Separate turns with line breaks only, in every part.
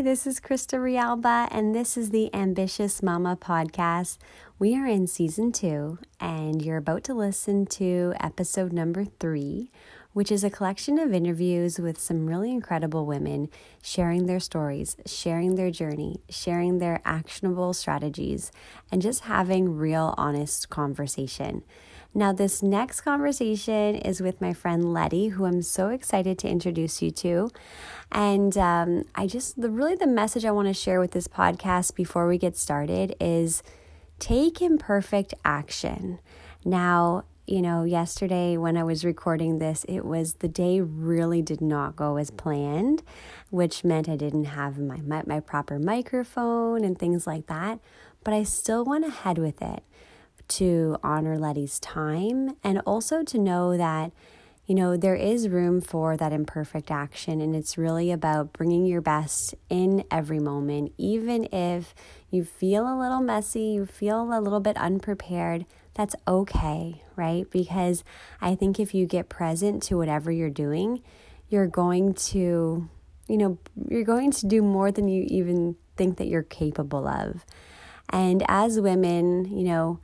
Hi, this is Krista Rialba, and this is the Ambitious Mama podcast. We are in season two, and you're about to listen to episode number three, which is a collection of interviews with some really incredible women sharing their stories, sharing their journey, sharing their actionable strategies, and just having real, honest conversation. Now, this next conversation is with my friend Letty, who I'm so excited to introduce you to. And um, I just, the really the message I want to share with this podcast before we get started is take imperfect action. Now, you know, yesterday when I was recording this, it was the day really did not go as planned, which meant I didn't have my, my, my proper microphone and things like that. But I still went ahead with it to honor Letty's time and also to know that, you know, there is room for that imperfect action. And it's really about bringing your best in every moment, even if you feel a little messy, you feel a little bit unprepared. That's okay, right? Because I think if you get present to whatever you're doing, you're going to, you know, you're going to do more than you even think that you're capable of. And as women, you know,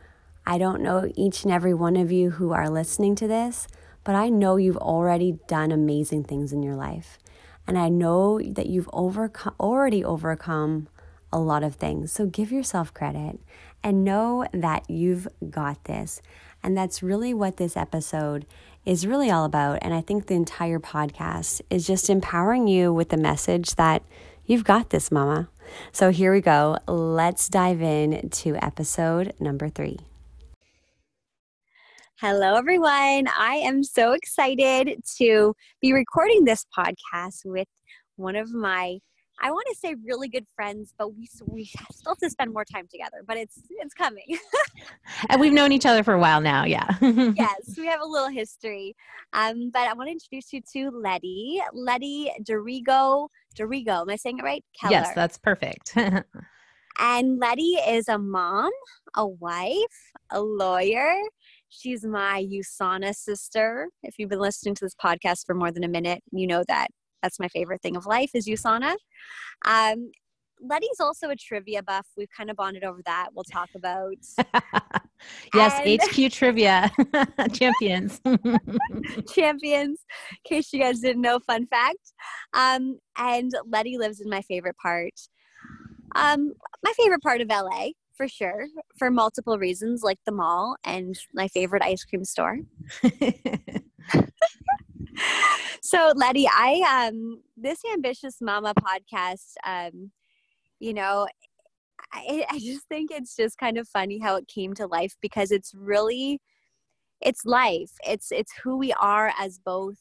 I don't know each and every one of you who are listening to this, but I know you've already done amazing things in your life. And I know that you've overcome, already overcome a lot of things. So give yourself credit and know that you've got this. And that's really what this episode is really all about. And I think the entire podcast is just empowering you with the message that you've got this, mama. So here we go. Let's dive in to episode number three. Hello, everyone. I am so excited to be recording this podcast with one of my, I want to say really good friends, but we, we still have to spend more time together, but it's, it's coming.
and we've known each other for a while now. Yeah.
yes, we have a little history. Um, but I want to introduce you to Letty, Letty Dorigo, Dorigo. Am I saying it right?
Keller. Yes, that's perfect.
and Letty is a mom, a wife, a lawyer, She's my USANA sister. If you've been listening to this podcast for more than a minute, you know that that's my favorite thing of life is USANA. Um, Letty's also a trivia buff. We've kind of bonded over that. We'll talk about.
yes, and... HQ trivia champions.
champions. In case you guys didn't know, fun fact. Um, and Letty lives in my favorite part. Um, my favorite part of LA for sure for multiple reasons like the mall and my favorite ice cream store. So letty i um this ambitious mama podcast um you know I, I just think it's just kind of funny how it came to life because it's really it's life. It's it's who we are as both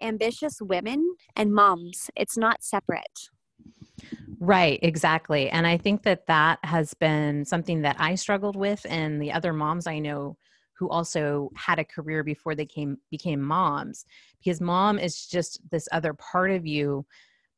ambitious women and moms. It's not separate
Right, exactly. And I think that that has been something that I struggled with and the other moms I know who also had a career before they came became moms because mom is just this other part of you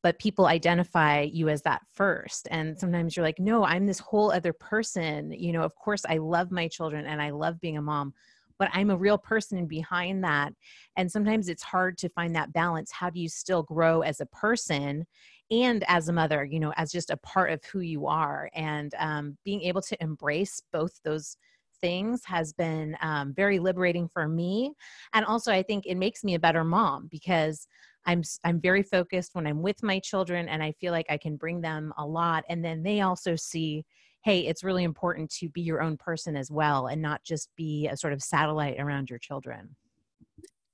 but people identify you as that first and sometimes you're like no i'm this whole other person you know of course i love my children and i love being a mom but i'm a real person behind that and sometimes it's hard to find that balance how do you still grow as a person and as a mother you know as just a part of who you are and um, being able to embrace both those things has been um, very liberating for me and also i think it makes me a better mom because i'm i'm very focused when i'm with my children and i feel like i can bring them a lot and then they also see hey it's really important to be your own person as well and not just be a sort of satellite around your children.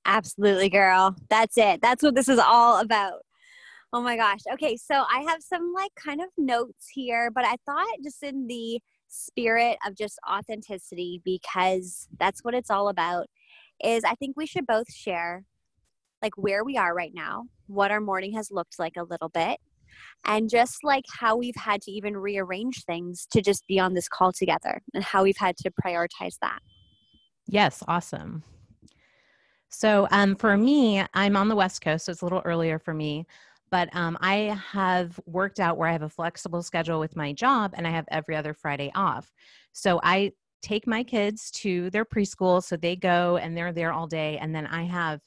Absolutely girl. That's it. That's what this is all about Oh my gosh. Okay, so I have some like kind of notes here, but I thought just in the spirit of just authenticity because that's what it's all about is I think we should both share like where we are right now, what our morning has looked like a little bit, and just like how we've had to even rearrange things to just be on this call together and how we've had to prioritize that.
Yes, awesome. So um, for me, I'm on the West Coast, so it's a little earlier for me but um, I have worked out where I have a flexible schedule with my job and I have every other Friday off. So I take my kids to their preschool so they go and they're there all day and then I have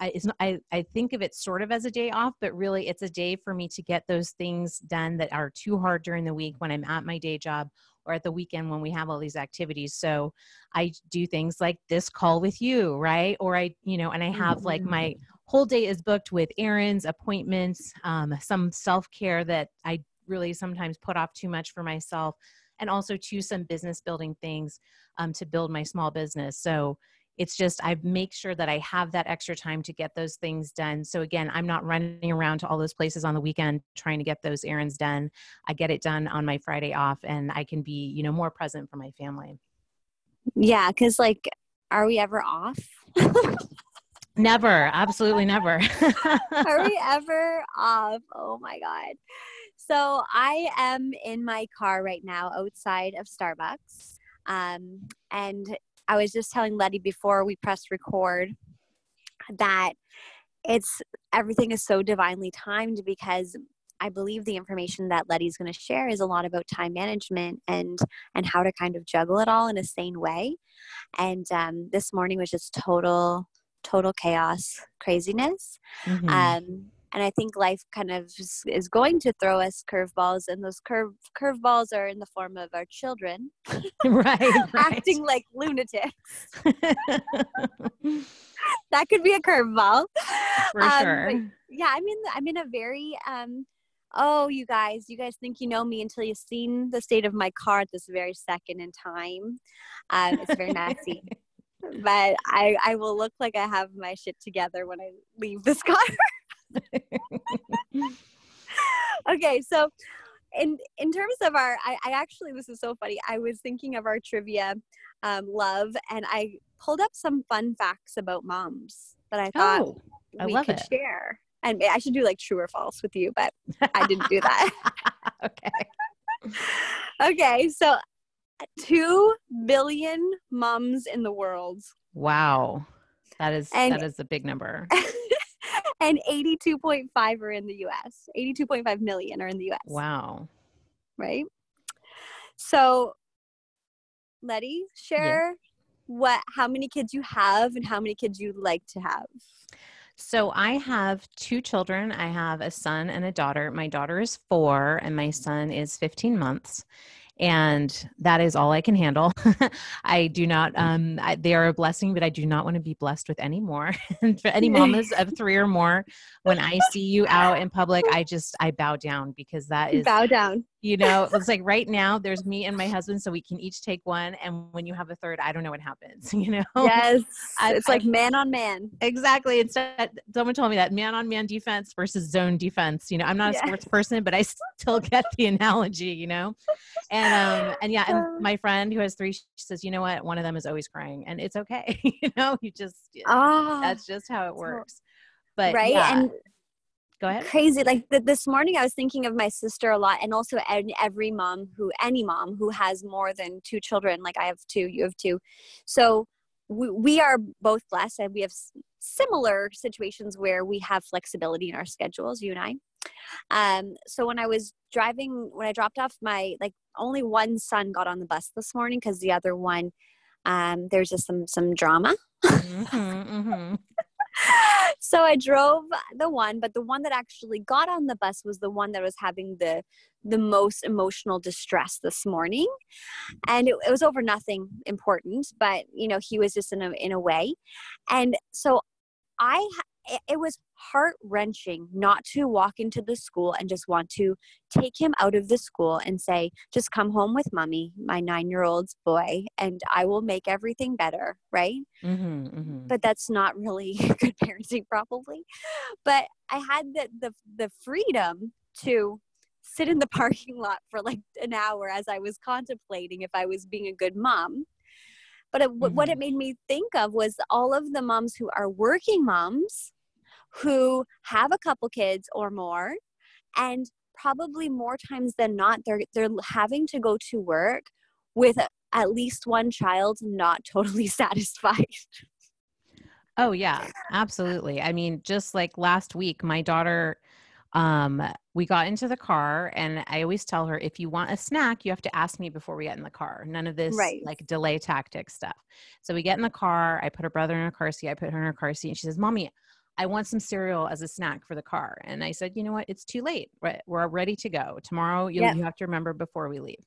I, not, I, I think of it sort of as a day off, but really it's a day for me to get those things done that are too hard during the week when I'm at my day job or at the weekend when we have all these activities. So I do things like this call with you, right? Or I, you know, and I have like my
Mm-hmm.
Whole day is booked with errands, appointments, um, some self care that I really sometimes put off too much for myself, and also to some business building things um, to build my small business. So it's just I make sure that I have that extra time to get those things done. So again, I'm not running around to all those places on the weekend trying to get those errands done. I get it done on my Friday off and I can be, you know, more present for my family.
Yeah, because like, are we ever off?
Never, absolutely never.
are we ever off? Oh my God. So I am in my car right now outside of Starbucks. Um, and I was just telling Letty before we pressed record that it's everything is so divinely timed because I believe the information that Letty's going to share is a lot about time management and and how to kind of juggle it all in a sane way. And um, this morning was just total total chaos, craziness.
Mhm.
Um, and I think life kind of is, is going to throw us curveballs, and those curve curveballs are in the form of our children
right, right.
acting like lunatics. That could be a curveball.
for
Um,
sure.
yeah, I'm in. I'm in a very. Um, oh, you guys, you guys think you know me until you've seen the state of my car at this very second in time. Um, it's very messy. But I, I will look like I have my shit together when I leave this car. okay so in in terms of our I, I actually this is so funny i was thinking of our trivia um, love and i pulled up some fun facts about moms that i thought
oh, I
we
love
could
it.
share and i should do like true or false with you but i didn't do that
okay.
okay so 2 billion moms in the world
Wow. That is
And-
that is a big number.
and 82.5 are in the us 82.5 million are in the us
Wow.
right? So, Letty, share what how many kids you have and how many kids you'd like to have.
So I have two children. I have a son and a daughter. My daughter is 4 and my son is 15 months. And that is all I can handle. I do not, um, I, they are a blessing, but I do not want to be blessed with any more. and for any mamas of three or more, when I see you out in public, I just, I bow down because that is
Bow down.
You know it's like right now there's me and my husband so we can each take one and when you have a third i don't know what happens you know
Yes,
I-
it's like man on man.
exactly instead someone told me that man on man defense versus zone defense you know i'm not a
Yes.
sports person but i still get the analogy you know and um and yeah
Uh.
and my friend who has three she says you know what one of them is always crying and it's okay you know you just
Oh,
that's just how it works but
right.
yeah,
And
go ahead
crazy. Like th- this morning, I was thinking of my sister a lot, and also every mom who, any mom who has more than two children. Like I have two, you have two. So we, we are both blessed, and we have similar situations where we have flexibility in our schedules. You and I. Um, so when I was driving, when I dropped off my like only one son got on the bus this morning because the other one, um, there's just some some drama.
Mhm, mhm.
so I drove the one, but the one that actually got on the bus was the one that was having the the most emotional distress this morning, and it, it was over nothing important, but you know he was just in a in a way, and so I it, it was heart wrenching not to walk into the school and just want to take him out of the school and say, just come home with mommy, my nine year old's boy, and I will make everything better, right?
Mhm, mhm.
but that's not really good parenting probably but i had the, the the freedom to sit in the parking lot for like an hour as i was contemplating if i was being a good mom but it, wh- what it made me think of was all of the moms who are working moms who have a couple kids or more and probably more times than not they're they're having to go to work with at least one child not totally satisfied
Oh yeah, absolutely. I mean, just like last week, my daughter, um, we got into the car and I always tell her, if you want a snack, you have to ask me before we get in the car. None of this
Right.
like delay tactic stuff. So we get in the car, I put her brother in her car seat, I put her in her car seat, and she says, Mommy, I want some cereal as a snack for the car. And I said, you know what? It's too late. We're ready to go. Tomorrow you, you have to remember before we leave.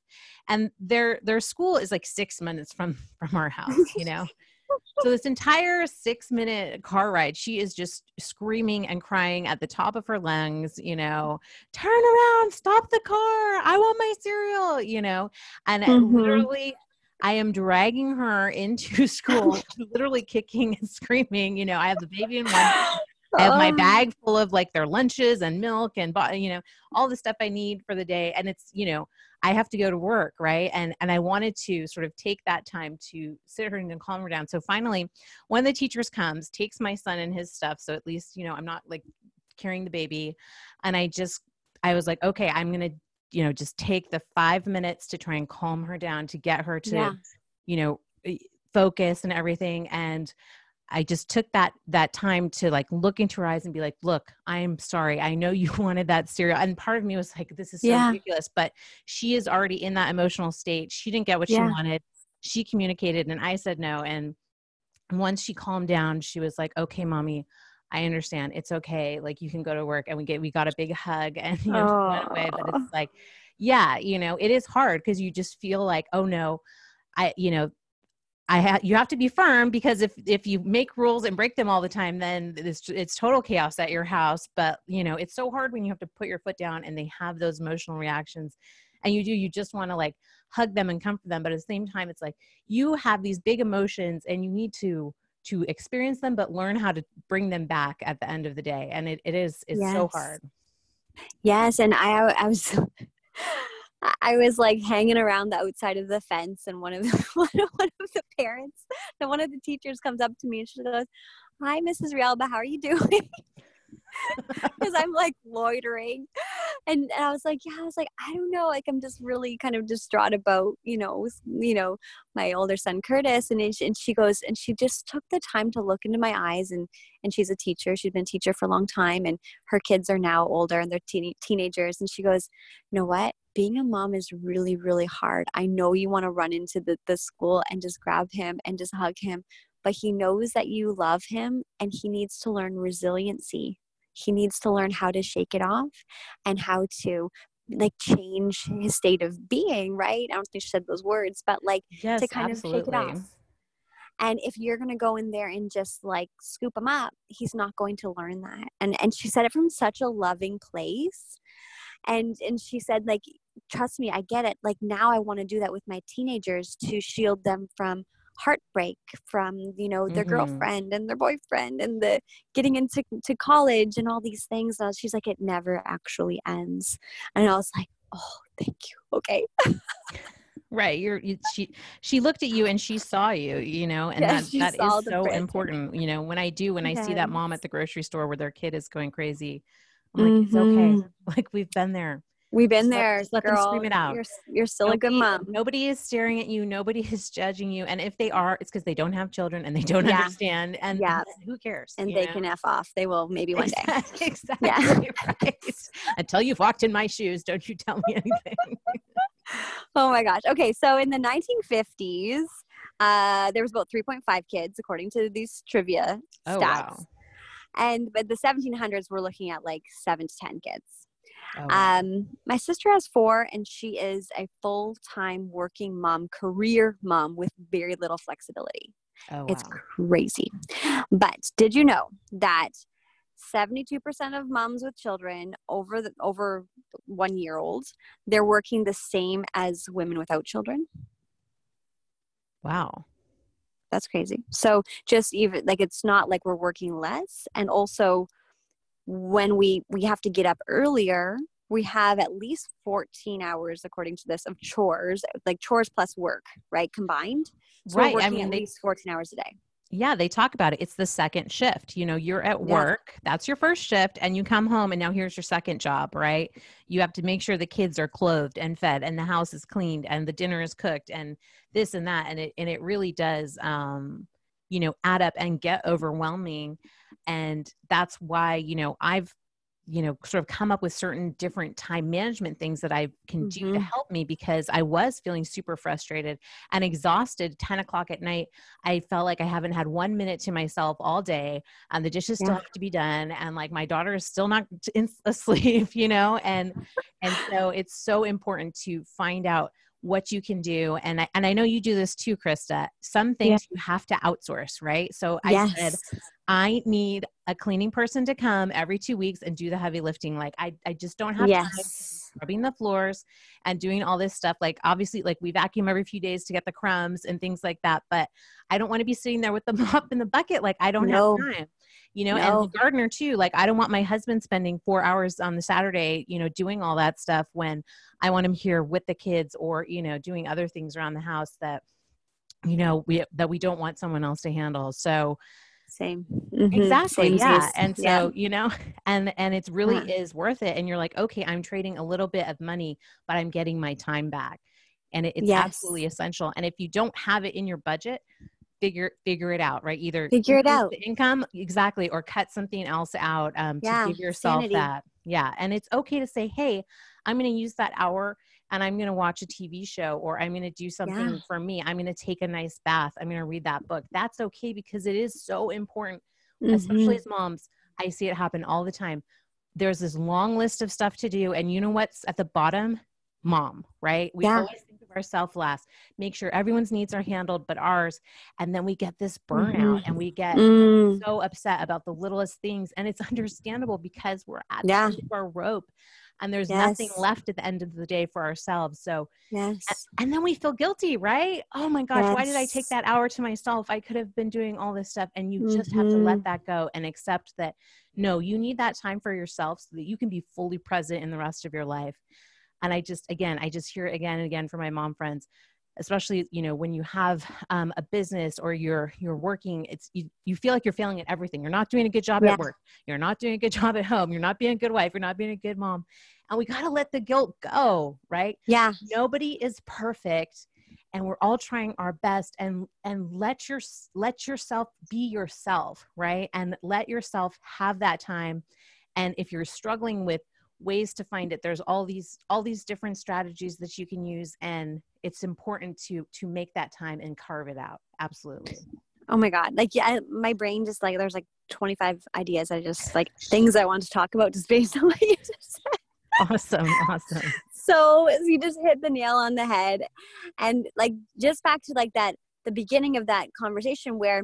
And their their school is like six minutes from from our house, you know. so this entire six minute car ride, she is just screaming and crying at the top of her lungs, you know, turn around, stop the car. I want my cereal, you know. And mm-hmm. literally I am dragging her into school, literally kicking and screaming. You know, I have the baby in one. I have my oh. bag full of like their lunches and milk and you know all the stuff I need for the day, and it's you know I have to go to work, right? And and I wanted to sort of take that time to sit her and calm her down. So finally, one of the teachers comes, takes my son and his stuff, so at least you know I'm not like carrying the baby, and I just I was like, okay, I'm gonna you know just take the five minutes to try and calm her down to get her to yeah. you know eh, focus and everything and i just took that that time to like look into her eyes and be like look i am sorry i know you wanted that cereal and part of me was like this is so yeah. ridiculous but she is already in that emotional state she didn't get what yeah. she wanted she communicated and i said no and once she calmed down she was like okay mommy I understand. It's okay. Like you can go to work and we get we got a big hug and you know went away. But it's like, yeah, you know, it is hard because you just feel like, oh no, I you know, I have you have to be firm because if if you make rules and break them all the time, then it's it's total chaos at your house. But you know, it's so hard when you have to put your foot down and they have those emotional reactions. And you do, you just want to like hug them and comfort them. But at the same time, it's like you have these big emotions and you need to to experience them but learn how to bring them back at the end of the day and it, it is it's yes. so hard
yes and i i was I was like hanging around the outside of the fence, and one of the, one of the parents, and one of the teachers comes up to me and she goes, "Hi, Mrs. Rialba, how are you doing?" because I'm like loitering. And, and I was like, yeah, I was like, I don't know. Like, I'm just really kind of distraught about, you know, you know, my older son, Curtis. And, and she goes, and she just took the time to look into my eyes and, and she's a teacher. She's been a teacher for a long time and her kids are now older and they're teen- teenagers. And she goes, you know what? Being a mom is really, really hard. I know you want to run into the, the school and just grab him and just hug him, but he knows that you love him and he needs to learn resiliency he needs to learn how to shake it off and how to like change his state of being, right? I don't think she said those words, but like yes, to kind absolutely. of shake it off. And if you're going to go in there and just like scoop him up, he's not going to learn that. And and she said it from such a loving place. And and she said like trust me, I get it. Like now I want to do that with my teenagers to shield them from heartbreak from you know their mm-hmm. girlfriend and their boyfriend and the getting into to college and all these things and she's like it never actually ends and i was like oh thank you okay
right you're you, she she looked at you and she saw you you know and yeah, that that is so important you know when i do when yes. i see that mom at the grocery store where their kid is going crazy i'm like mm-hmm. it's okay mm-hmm. like we've been there
We've been there.
Let, let them scream it out.
You're, you're still nobody, a good mom.
Nobody is staring at you. Nobody is judging you. And if they are, it's because they don't have children and they don't yeah. understand. And yeah. who cares?
And they know? can F off. They will maybe one day.
exactly. Yeah. right. Until you've walked in my shoes, don't you tell me anything.
oh my gosh. Okay. So in the 1950s, uh, there was about 3.5 kids, according to these trivia stats. oh. Wow. And but the 1700s, we're looking at like seven to 10 kids. Oh. Um, my sister has four, and she is a full time working mom, career mom with very little flexibility. Oh, wow. It's crazy. But did you know that 72% of moms with children over the, over 1 year old they're working the same as women without children?
Wow.
That's crazy. So just even like it's not like we're working less and also when we we have to get up earlier we have at least 14 hours according to this of chores like chores plus work right combined. So right i mean at they, least 14 hours a day.
Yeah they talk about it. It's the second shift. You know you're at work yeah. that's your first shift and you come home and now here's your second job right? You have to make sure the kids are clothed and fed and the house is cleaned and the dinner is cooked and this and that and it and it really does um you know add up and get overwhelming and that's why you know i've you know sort of come up with certain different time management things that i can mm-hmm. do to mm-hmm. help me because i was feeling super frustrated and exhausted 10 o'clock at night i felt like i haven't had one minute to myself all day and the dishes yeah. still have to be done and like my daughter is still not asleep you know and and so it's so important to find out what you can do and I, and I know you do this too Krista some things yeah. you have to outsource right so I yes. said I need a cleaning person to come every two weeks and do the heavy lifting. Like I, I just don't have yes. time rubbing the floors and doing all this stuff. Like obviously, like we vacuum every few days to get the crumbs and things like that. But I don't want to be sitting there with the mop in the bucket. Like I don't no. have time. You know, no. and the gardener too. Like I don't want my husband spending four hours on the Saturday, you know, doing all that stuff when I want him here with the kids or, you know, doing other things around the house that you know we that we don't want someone else to handle so
same
mm-hmm. exactly Same yeah and so yeah. you know and and it's really yeah. is worth it and you're like okay i'm trading a little bit of money but i'm getting my time back and it, it's yes. absolutely essential and if you don't have it in your budget figure figure it out right either
figure it out
the income exactly or cut something else out um, yeah. to give yourself Sanity. that yeah and it's okay to say hey i'm going to use that hour and I'm going to watch a TV show or I'm going to do something yeah. for me. I'm going to take a nice bath. I'm going to read that book. That's okay because it is so important, mm-hmm. especially as moms. I see it happen all the time. There's this long list of stuff to do. And you know what's at the bottom? Mom, right? We yeah. always think of ourselves last. Make sure everyone's needs are handled, but ours. And then we get this burnout mm-hmm. and we get mm. so upset about the littlest things. And it's understandable because we're at yeah. the end of our rope and there's yes. nothing left at the end of the day for ourselves. So,
yes.
And then we feel guilty, right? Oh my gosh, yes. why did I take that hour to myself? I could have been doing all this stuff. And you mm-hmm. just have to let mm-hmm. that go and accept that no, you need that time for yourself so that you can be fully present in the rest of your life. And I just, again, I just hear it again and again from my mom friends especially you know when you have um, a business or you're you're working it's you, you feel like you're failing at everything. You're not doing a good job yeah. at work. You're not doing a good job at home. You're not being a good wife. You're not being a good mom. And we got to let the guilt go right?
Yeah.
Nobody is perfect and we're all trying our best and and let your let yourself be yourself right? And let yourself have that time. And if you're struggling with ways to find it. There's all these all these different strategies that you can use and it's important to to make that time and carve it out. Absolutely.
Oh my god. Like yeah my brain just like there's like 25 ideas. I just like things i want to talk about just based on what you just
said. Awesome. Awesome.
So you just hit the nail on the head. And like just back to like that the beginning of that conversation where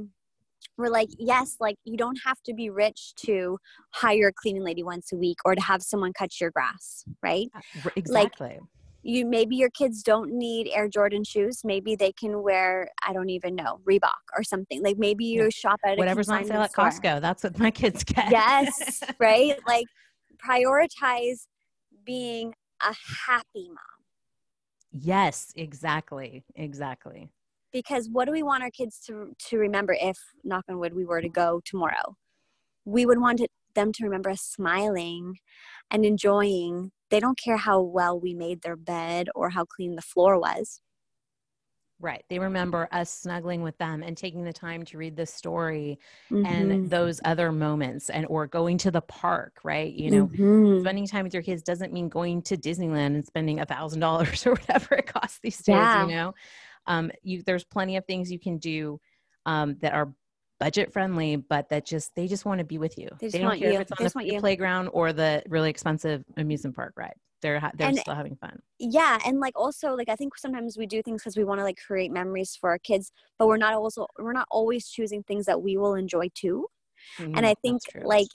we're like, yes, like you don't have to be rich to hire a cleaning lady once a week or to have someone cut your grass, right?
Uh, exactly.
Like, you maybe your kids don't need Air Jordan shoes. Maybe they can wear I don't even know Reebok or something. Like maybe you yeah. shop at
whatever's on sale at store. Costco. That's what my kids get.
Yes, right. Like prioritize being a happy mom.
Yes, exactly, exactly
because what do we want our kids to to remember if knock on wood we were to go tomorrow we would want them to remember us smiling and enjoying they don't care how well we made their bed or how clean the floor was
Right. They remember us snuggling with them and taking the time to read the story mm-hmm. and those other moments and or going to the park, right? You know, mm-hmm. spending time with your kids doesn't mean going to Disneyland and spending a thousand dollars or whatever it costs these days, yeah. you know um, you there's plenty of things you can do um, that are budget friendly, but that just they just want to be with you. They, they don't care you. if it's on the playground or the really expensive amusement park ride. They're ha- they're and, still having fun.
Yeah, and like also like I think sometimes we do things because we want to like create memories for our kids, but we're not also we're not always choosing things that we will enjoy too. Mm-hmm, and I think like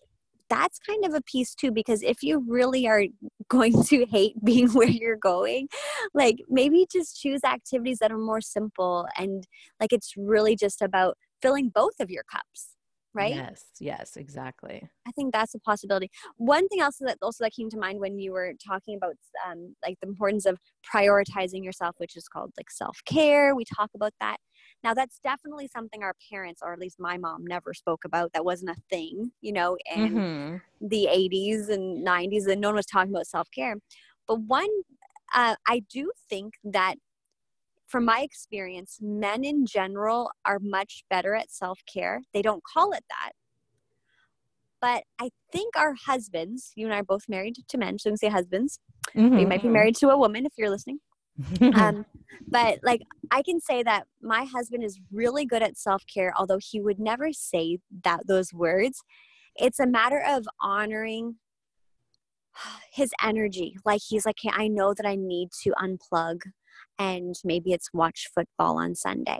that's kind of a piece too because if you really are going to hate being where you're going like maybe just choose activities that are more simple and like it's really just about filling both of your cups right?
Yes yes exactly.
I think that's a possibility. One thing else that also that came to mind when you were talking about um, like the importance of prioritizing yourself which is called like self-care we talk about that now, that's definitely something our parents, or at least my mom, never spoke about. That wasn't a thing, you know, in mm-hmm. the 80s and 90s, and no one was talking about self care. But one, uh, I do think that from my experience, men in general are much better at self care. They don't call it that, but I think our husbands, you and I are both married to men, so we say husbands.
Mhm,
You might be
mhm.
married to a woman if you're listening. Um, but like I can say that my husband is really good at self care, although he would never say that those words. It's a matter of honoring his energy. Like he's like, hey, I know that I need to unplug, and maybe it's watch football on Sunday,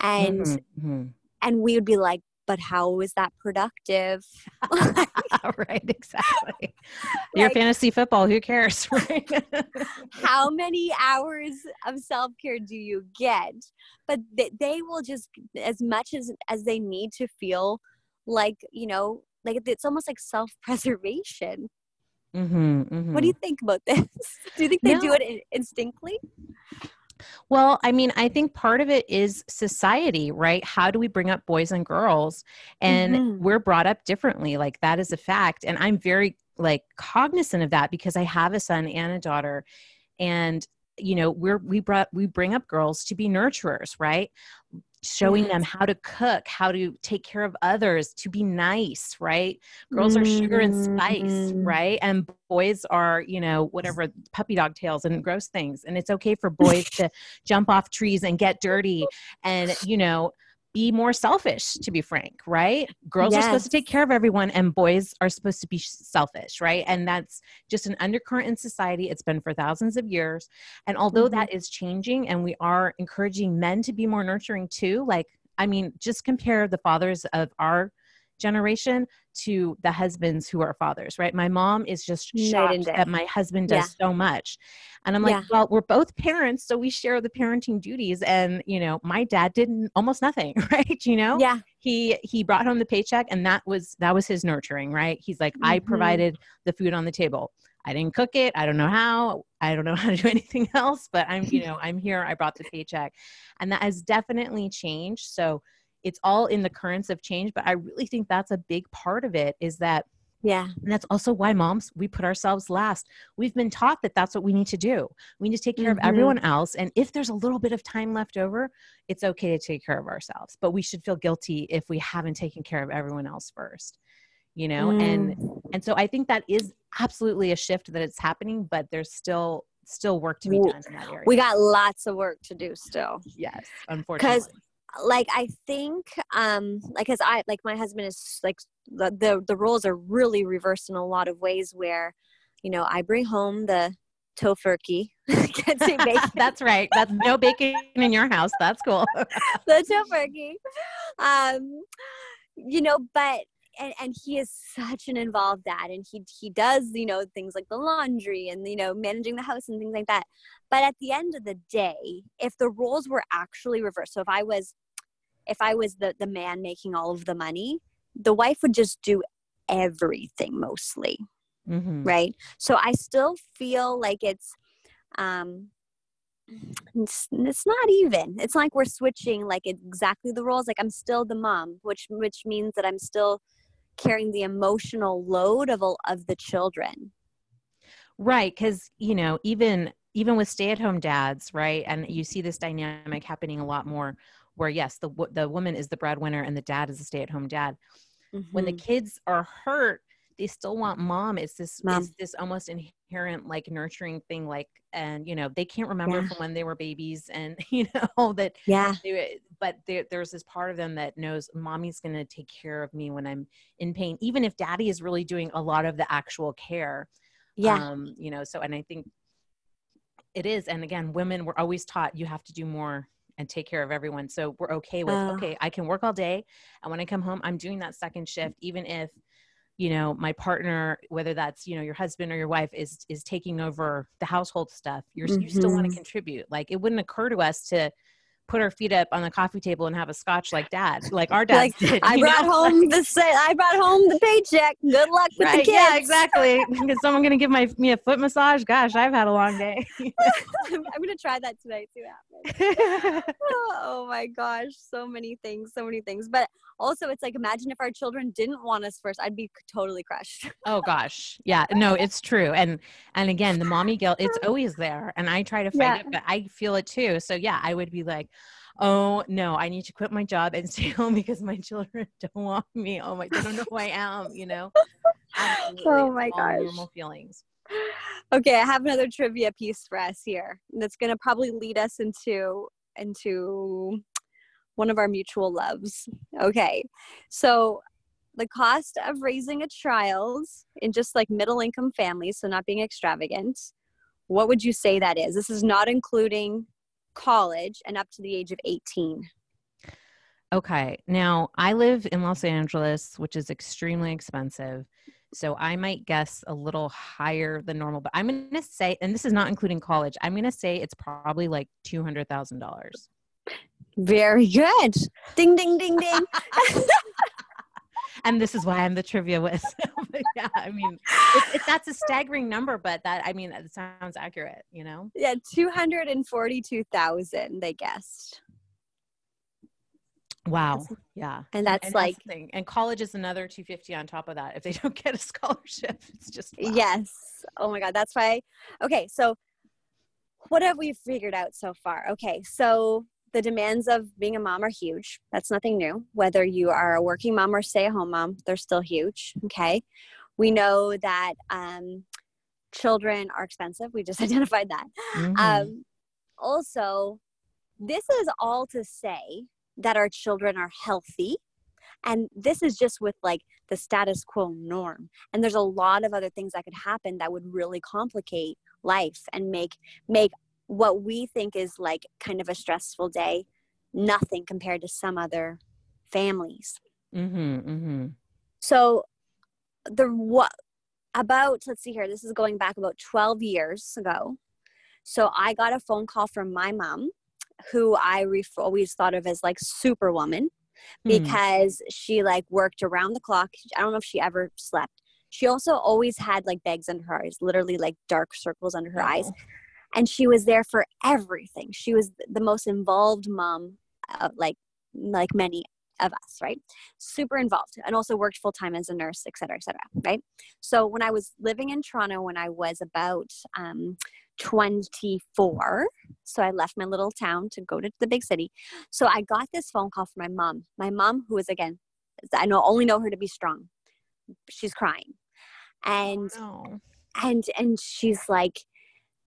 and
Mhm, mhm.
and we would be like, but how is that productive?
right, exactly. Your
Like-
fantasy football, who cares, right?
how many hours of self-care do you get but they, they will just as much as as they need to feel like you know like it's almost like self-preservation
Mhm,
what do you
mhm.
think about this do you think they do it in- instinctly
Well, I mean, I think part of it is society, right? How do we bring up boys and girls? And
Mhm.
we're brought up differently. Like that is a fact. And I'm very like cognizant of that because I have a son and a daughter. And you know, we're we brought we bring up girls to be nurturers, right? Showing them how to cook, how to take care of others, to be nice, right? Girls are sugar and spice,
Mm.
right? And boys are, you know, whatever puppy dog tails and gross things. And it's okay for boys to jump off trees and get dirty and, you know, be more selfish, to be frank, right? Girls are supposed to take care of everyone and boys are supposed to be selfish, right? And that's just an undercurrent in society. It's been for thousands of years. And although
Mhm.
that is changing and we are encouraging men to be more nurturing too, like, I mean, just compare the fathers of our generation to the husbands who are fathers, right? My mom is just shocked that my husband does so much. And I'm like,
Yeah.
well, we're both parents, so we share the parenting duties. And, you know, my dad did almost nothing, right? You know?
yeah
he he brought home the paycheck and that was that was his nurturing right he's like i
Mhm.
provided the food on the table i didn't cook it i don't know how i don't know how to do anything else but i'm you know i'm here i brought the paycheck and that has definitely changed so it's all in the currents of change but i really think that's a big part of it is that
yeah
and that's also why moms, we put ourselves last. We've been taught that that's what we need to do. We need to take care
Mhm.
of everyone else. And if there's a little bit of time left over, it's okay to take care of ourselves. But we should feel guilty if we haven't taken care of everyone else first. You know, and
Mm.
and so I think that is absolutely a shift that it's happening, but there's still still work to be done in that area.
we got lots of work to do still
yes, unfortunately.
Like I think um like as I like my husband is like the, the the roles are really reversed in a lot of ways where you know I bring home the Tofurky can't say bacon
That's right. That's no bacon in your house. That's cool.
the Tofurky um you know but and, and he is such an involved dad and he he does you know things like the laundry and you know managing the house and things like that but at the end of the day if the roles were actually reversed so if i was if i was the the man making all of the money the wife would just do everything mostly
Mhm.
right? So i still feel like it's um it's, it's not even. It's like we're switching like exactly the roles. Like i'm still the mom which which means that i'm still carrying the emotional load of of the children.
Right, because you know, even even with stay-at-home dads, right, and you see this dynamic happening a lot more, where yes, the the woman is the breadwinner and the dad is a stay-at-home dad. When the
Mhm.
kids are hurt, they still want mom. It's this
Mom.
it's this almost inherent like nurturing thing, like, and you know, they can't remember
Yeah.
from when they were babies, and you know that
yeah
they, but there, there's this part of them that knows mommy's going to take care of me when I'm in pain, even if daddy is really doing a lot of the actual care
yeah
um you know so and i think it is and again women were always taught you have to do more and take care of everyone so we're okay with
Oh.
okay i can work all day and when i come home i'm doing that second shift even if you know my partner whether that's you know your husband or your wife is is taking over the household stuff you're you still want to
Mhm.
contribute like it wouldn't occur to us to put our feet up on the coffee table and have a scotch like dad like our dad
Like,
did
i brought
know?
home the i brought home the paycheck. Good luck with the kids
yeah exactly. Is someone gonna give my me a foot massage? Gosh i've had a long day.
I'm gonna try that tonight see what happens oh my gosh so many things so many things. But also it's like imagine if our children didn't want us first i'd be totally crushed
oh gosh yeah no it's true and and again the mommy guilt it's always there and i try to fight
Yeah.
it but i feel it too so yeah i would be like oh no, I need to quit my job and stay home because my children don't want me. Oh my, god, they don't know who I am. You know.
Absolutely. Oh my gosh.
Normal feelings.
Okay, I have another trivia piece for us here. That's going to probably lead us into into one of our mutual loves. Okay, so the cost of raising a child in just like middle income families, so not being extravagant, what would you say that is? This is not including college and up to the age of 18.
Okay. Now, I live in Los Angeles, which is extremely expensive. So I might guess a little higher than normal, but I'm going to say, and this is not including college, I'm going to say it's probably like $200,000.
Very good. Ding, ding, ding, ding.
and this is why I'm the trivia whiz. yeah, I mean, it, it, that's a staggering number, but that I mean, it sounds accurate. You know?
Yeah, two hundred and forty-two thousand. They guessed.
Wow. Yeah.
And that's
and
like
that's and college is another 250 on top of that if they don't get a scholarship. It's just
wow. Yes. Oh my god, that's why Okay, so what have we figured out so far? Okay, so the demands of being a mom are huge. That's nothing new. Whether you are a working mom or stay at home mom, they're still huge. Okay. We know that um, children are expensive. We just identified that. Mm-hmm. Um, also, this is all to say that our children are healthy. And this is just with like the status quo norm. And there's a lot of other things that could happen that would really complicate life and make make what we think is like kind of a stressful day nothing compared to some other families
mm-hmm, mm-hmm.
so the what about let's see here this is going back about 12 years ago so i got a phone call from my mom who i ref- always thought of as like superwoman hmm. because she like worked around the clock i don't know if she ever slept she also always had like bags under her eyes literally like dark circles under her oh. eyes and she was there for everything. She was the most involved mom uh, like like many of us right? Super involved and also worked full-time as a nurse et cetera et cetera right? So when i was living in toronto when i was about um, 24 so i left my little town to go to the big city. So i got this phone call from my mom. My mom who is again i know only know her to be strong. She's crying. And
oh, no.
and and she's like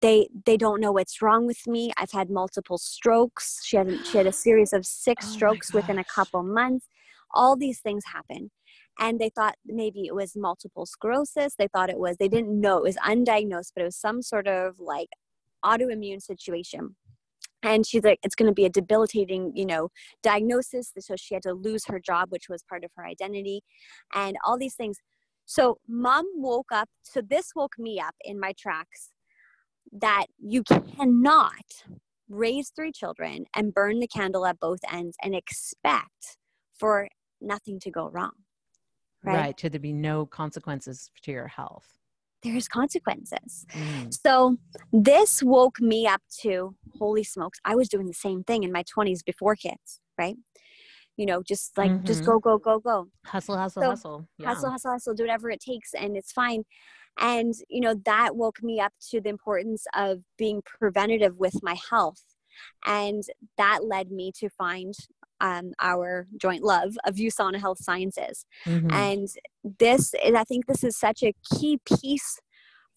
they they don't know what's wrong with me. I've had multiple strokes. She had she had a series of six oh strokes within a couple months. All these things happen. And they thought maybe it was multiple sclerosis. They thought it was they didn't know it was undiagnosed but it was some sort of like autoimmune situation. And she's like it's going to be a debilitating you know diagnosis. So she had to lose her job which was part of her identity and all these things. So mom woke up so this woke me up in my tracks that you cannot raise three children and burn the candle at both ends and expect for nothing to go wrong.
Right. right to there be no consequences to your health.
There's consequences. Mm. So this woke me up to holy smokes, I was doing the same thing in my 20s before kids, right? You know, just like mm-hmm. just go, go, go, go.
Hustle, hustle, so, hustle.
Yeah. Hustle, hustle, hustle, do whatever it takes and it's fine and you know that woke me up to the importance of being preventative with my health and that led me to find um, our joint love of USANA Health Sciences. Mm-hmm. And this is, I think this is such a key piece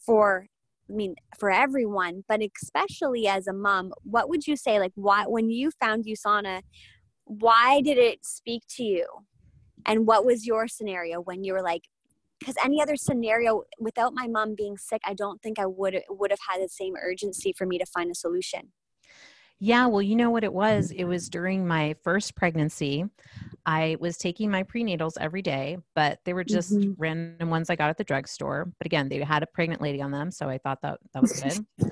for, I mean, for everyone, but especially as a mom, what would you say, like, why, when you found USANA, why did it speak to you? And what was your scenario when you were like, because any other scenario without my mom being sick i don't think i would would have had the same urgency for me to find a solution.
Yeah well you know what it was? It was during my first pregnancy. I was taking my prenatals every day but they were just mm-hmm. random ones i got at the drugstore. But again they had a pregnant lady on them so i thought that that was good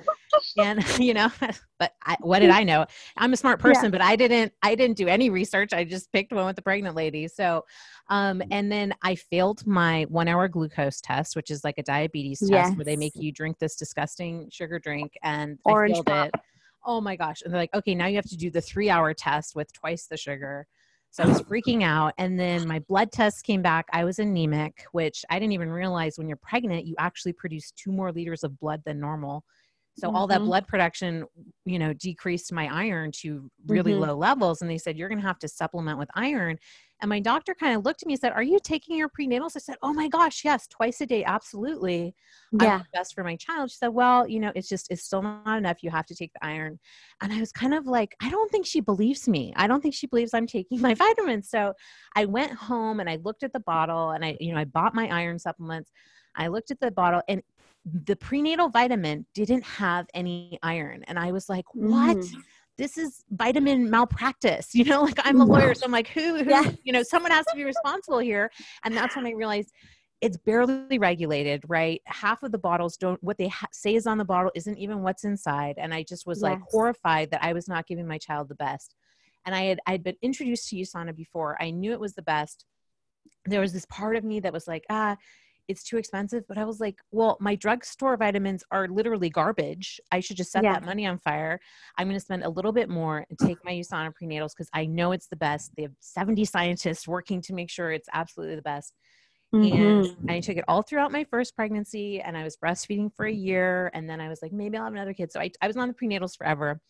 and you know but I, what did i know i'm a smart person yeah. but i didn't i didn't do any research i just picked one with the pregnant lady so um and then i failed my one hour glucose test which is like a diabetes test yes. where they make you drink this disgusting sugar drink and
Orange
i failed pop. it oh my gosh and they're like okay now you have to do the three hour test with twice the sugar so I was freaking out. And then my blood test came back. I was anemic, which I didn't even realize when you're pregnant, you actually produce two more liters of blood than normal So mm-hmm. all that mm-hmm. blood production, you know, decreased my iron to really mm-hmm. low levels. And they said, you're going to have to supplement with iron. And my doctor kind of looked at me and said, Are you taking your prenatals? I said, Oh my gosh, yes, twice a day, absolutely. Yeah. best for my child. She said, Well, you know, it's just, it's still not enough. You have to take the iron. And I was kind of like, I don't think she believes me. I don't think she believes I'm taking my vitamins. So I went home and I looked at the bottle and I, you know, I bought my iron supplements. I looked at the bottle and the prenatal vitamin didn't have any iron. And I was like, What? Mm this is vitamin malpractice. You know like i'm a lawyer so i'm like who, who yeah. you know someone has to be responsible here. And that's when i realized it's barely regulated right? Half of the bottles don't what they ha- say is on the bottle isn't even what's inside. And i just was yes. like horrified that i was not giving my child the best. And i had i'd been introduced to usana before. I knew it was the best. There was this part of me that was like ah it's too expensive. But I was like, well, my drugstore vitamins are literally garbage. I should just set yeah. that money on fire. I'm going to spend a little bit more and take my USANA prenatals because I know it's the best. They have 70 scientists working to make sure it's absolutely the best. Mm-hmm. And I took it all throughout my first pregnancy and I was breastfeeding for a year. And then I was like, maybe I'll have another kid. So I, I was on the prenatals forever.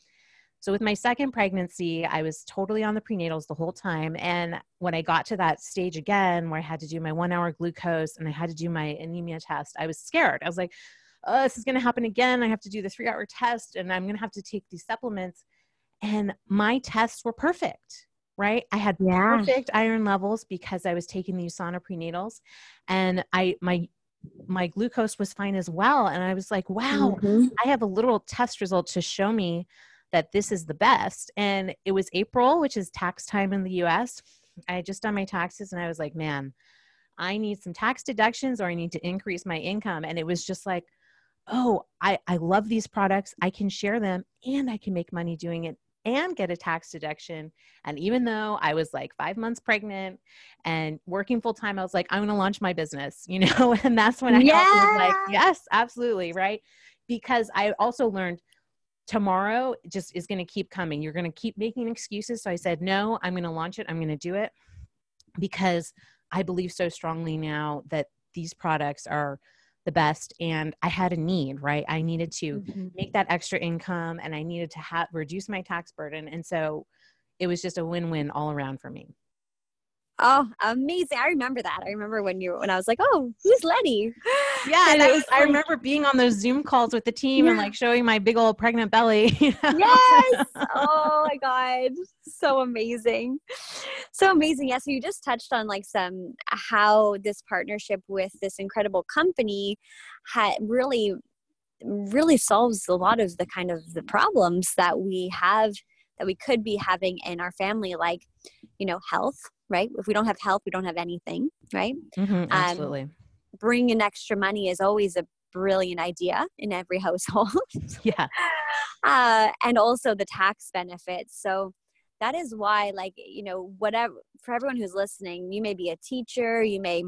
So with my second pregnancy, I was totally on the prenatals the whole time. And when I got to that stage again, where I had to do my one hour glucose and I had to do my anemia test, I was scared. I was like, oh, this is going to happen again. I have to do the three hour test and I'm going to have to take these supplements. And my tests were perfect, right? I had yeah. perfect iron levels because I was taking the USANA prenatals and I, my, my glucose was fine as well. And I was like, wow, mm-hmm. I have a little test result to show me that this is the best. And it was April, which is tax time in the US. I had just done my taxes and I was like, man, I need some tax deductions or I need to increase my income. And it was just like, oh, I, I love these products. I can share them and I can make money doing it and get a tax deduction. And even though I was like five months pregnant and working full time, I was like, I'm going to launch my business, you know? And that's when I yeah. was like, yes, absolutely. Right. Because I also learned tomorrow just is going to keep coming. You're going to keep making excuses. So I said, no, I'm going to launch it. I'm going to do it because I believe so strongly now that these products are the best and i had a need right i needed to mm-hmm. make that extra income and i needed to have reduce my tax burden and so it was just a win-win all around for me
Oh, amazing. I remember that. I remember when you when I was like, "Oh, who's Lenny?"
Yeah, and, I, was, I remember being on those Zoom calls with the team yeah. and like showing my big old pregnant belly.
You know? Yes. oh my god. So amazing. So amazing. Yeah, so you just touched on like some how this partnership with this incredible company had really really solves a lot of the kind of the problems that we have that we could be having in our family like you know health right? If we don't have health, we don't have anything, right?
Mm-hmm, um, absolutely. Um,
bringing extra money is always a brilliant idea in every household.
yeah.
Uh, and also the tax benefits. So that is why, like, you know, whatever, for everyone who's listening, you may be a teacher, you may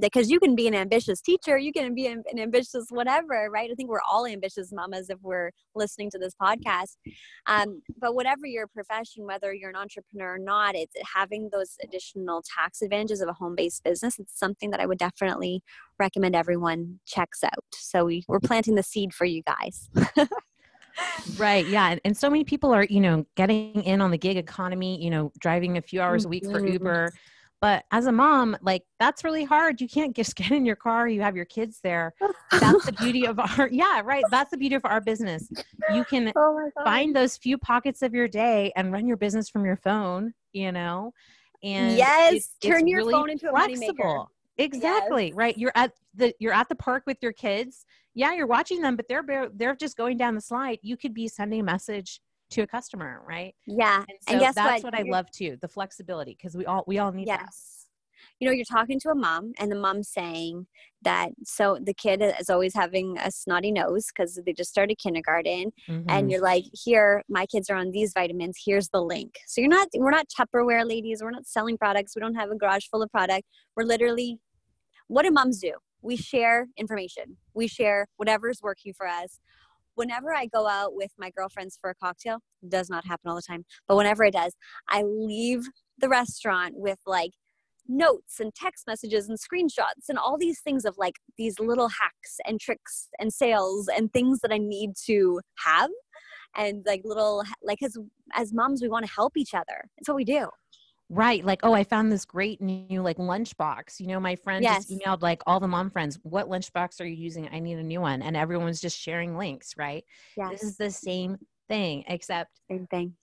because you can be an ambitious teacher you can be an, an, ambitious whatever right? I think we're all ambitious mamas if we're listening to this podcast. Um, but whatever your profession whether you're an entrepreneur or not it's having those additional tax advantages of a home-based business it's something that i would definitely recommend everyone checks out. So we, we're planting the seed for you guys.
Right yeah and, and, so many people are you know getting in on the gig economy you know driving a few hours a week for mm-hmm. uber but as a mom, like that's really hard. You can't just get in your car, you have your kids there. That's the beauty of our, yeah, right. That's the beauty of our business. You can oh find those few pockets of your day and run your business from your phone, you know? And
yes, it's, turn it's your really phone into a flexible.
Exactly. Yes. Right. You're at the, you're at the park with your kids. Yeah. You're watching them, but they're, they're just going down the slide. You could be sending a message to a customer, right?
Yeah.
And, so and guess that's what, what I love too, the flexibility because we all we all need yes. That.
You know, you're talking to a mom and the mom's saying that so the kid is always having a snotty nose because they just started kindergarten mm-hmm. and you're like, here, my kids are on these vitamins, here's the link. So you're not we're not Tupperware ladies, we're not selling products, we don't have a garage full of product. We're literally what do moms do? We share information. We share whatever's working for us whenever I go out with my girlfriends for a cocktail, does not happen all the time, but whenever it does, I leave the restaurant with like notes and text messages and screenshots and all these things of like these little hacks and tricks and sales and things that I need to have and like little like as as moms we want to help each other. It's what we do.
Right. Like, oh, I found this great new like lunchbox. You know, my friend yes. just emailed like all the mom friends, what lunchbox are you using? I need a new one. And everyone's just sharing links, right? Yes. This is the same thing, except
same thing.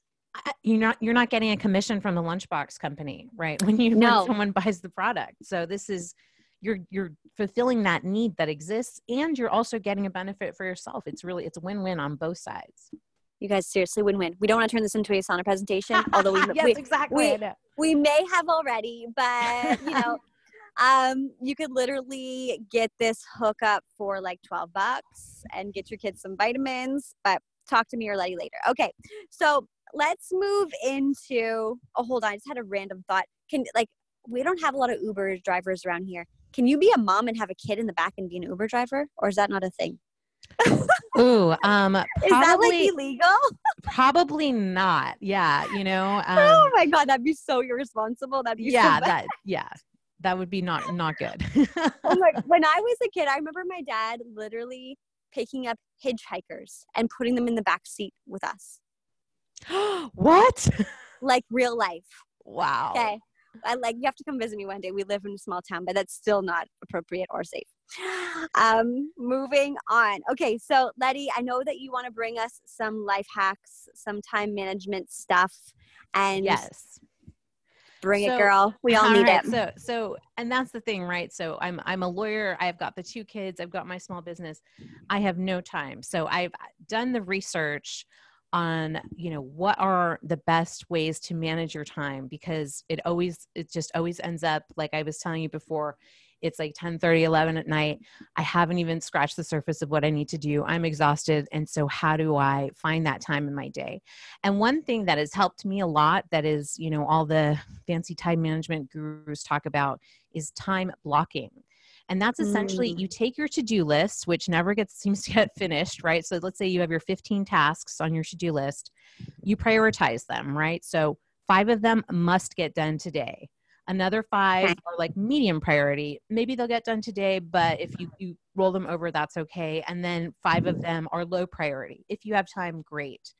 you're not you're not getting a commission from the lunchbox company, right? When you no. when someone buys the product. So this is you're you're fulfilling that need that exists and you're also getting a benefit for yourself. It's really it's a win-win on both sides.
You guys seriously win-win. We don't want to turn this into a USANA presentation, although we
yes,
we,
exactly.
We, we may have already, but you know, um, you could literally get this hookup for like 12 bucks and get your kids some vitamins. But talk to me or Letty later. Okay, so let's move into. Oh, hold on. I just had a random thought. Can like we don't have a lot of Uber drivers around here. Can you be a mom and have a kid in the back and be an Uber driver, or is that not a thing?
Ooh, um, probably,
is that like illegal?
probably not. Yeah, you know.
Um, oh my god, that'd be so irresponsible. That'd be
yeah,
so
that yeah, that would be not not good.
oh my! When I was a kid, I remember my dad literally picking up hitchhikers and putting them in the back seat with us.
what?
Like real life.
Wow.
Okay. I like you have to come visit me one day. We live in a small town, but that's still not appropriate or safe. Um, moving on. Okay, so Letty, I know that you want to bring us some life hacks, some time management stuff, and
yes,
bring so, it, girl. We all, all need right,
it. So, so, and that's the thing, right? So, I'm I'm a lawyer. I've got the two kids. I've got my small business. I have no time. So, I've done the research on you know what are the best ways to manage your time because it always it just always ends up like i was telling you before it's like 10 30 11 at night i haven't even scratched the surface of what i need to do i'm exhausted and so how do i find that time in my day and one thing that has helped me a lot that is you know all the fancy time management gurus talk about is time blocking and that's essentially mm. you take your to-do list, which never gets seems to get finished, right? So let's say you have your 15 tasks on your to-do list. You prioritize them, right? So five of them must get done today. Another five are like medium priority. Maybe they'll get done today, but if you, you roll them over, that's okay. And then five of them are low priority. If you have time, great.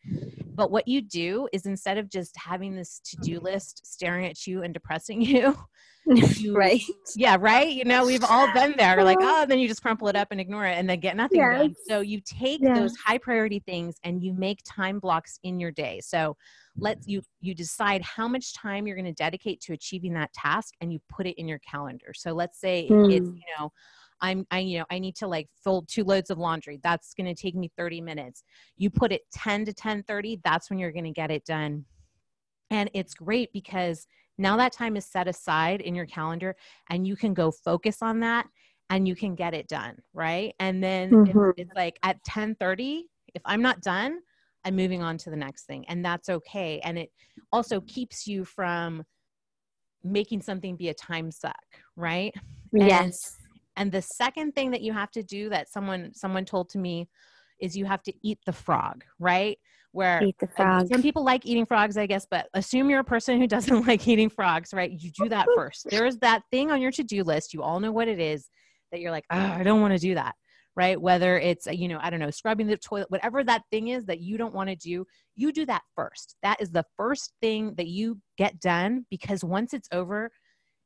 But what you do is instead of just having this to do list staring at you and depressing you,
you, right?
Yeah, right. You know, we've all been there. Like, oh, then you just crumple it up and ignore it, and then get nothing yes. done. So you take yes. those high priority things and you make time blocks in your day. So let you you decide how much time you're going to dedicate to achieving that task, and you put it in your calendar. So let's say mm. it's you know. I'm I you know I need to like fold two loads of laundry. That's going to take me 30 minutes. You put it 10 to 10:30, that's when you're going to get it done. And it's great because now that time is set aside in your calendar and you can go focus on that and you can get it done, right? And then mm-hmm. it's like at 10:30, if I'm not done, I'm moving on to the next thing and that's okay. And it also keeps you from making something be a time suck, right?
Yes.
And, the second thing that you have to do that someone someone told to me is you have to eat the frog, right? where some people like eating frogs, I guess, but assume you're a person who doesn't like eating frogs, right? You do that first. There's that thing on your to do list. You all know what it is that you're like, oh, I don't want to do that, right? Whether it's, you know, I don't know, scrubbing the toilet, whatever that thing is that you don't want to do, you do that first. That is the first thing that you get done because once it's over,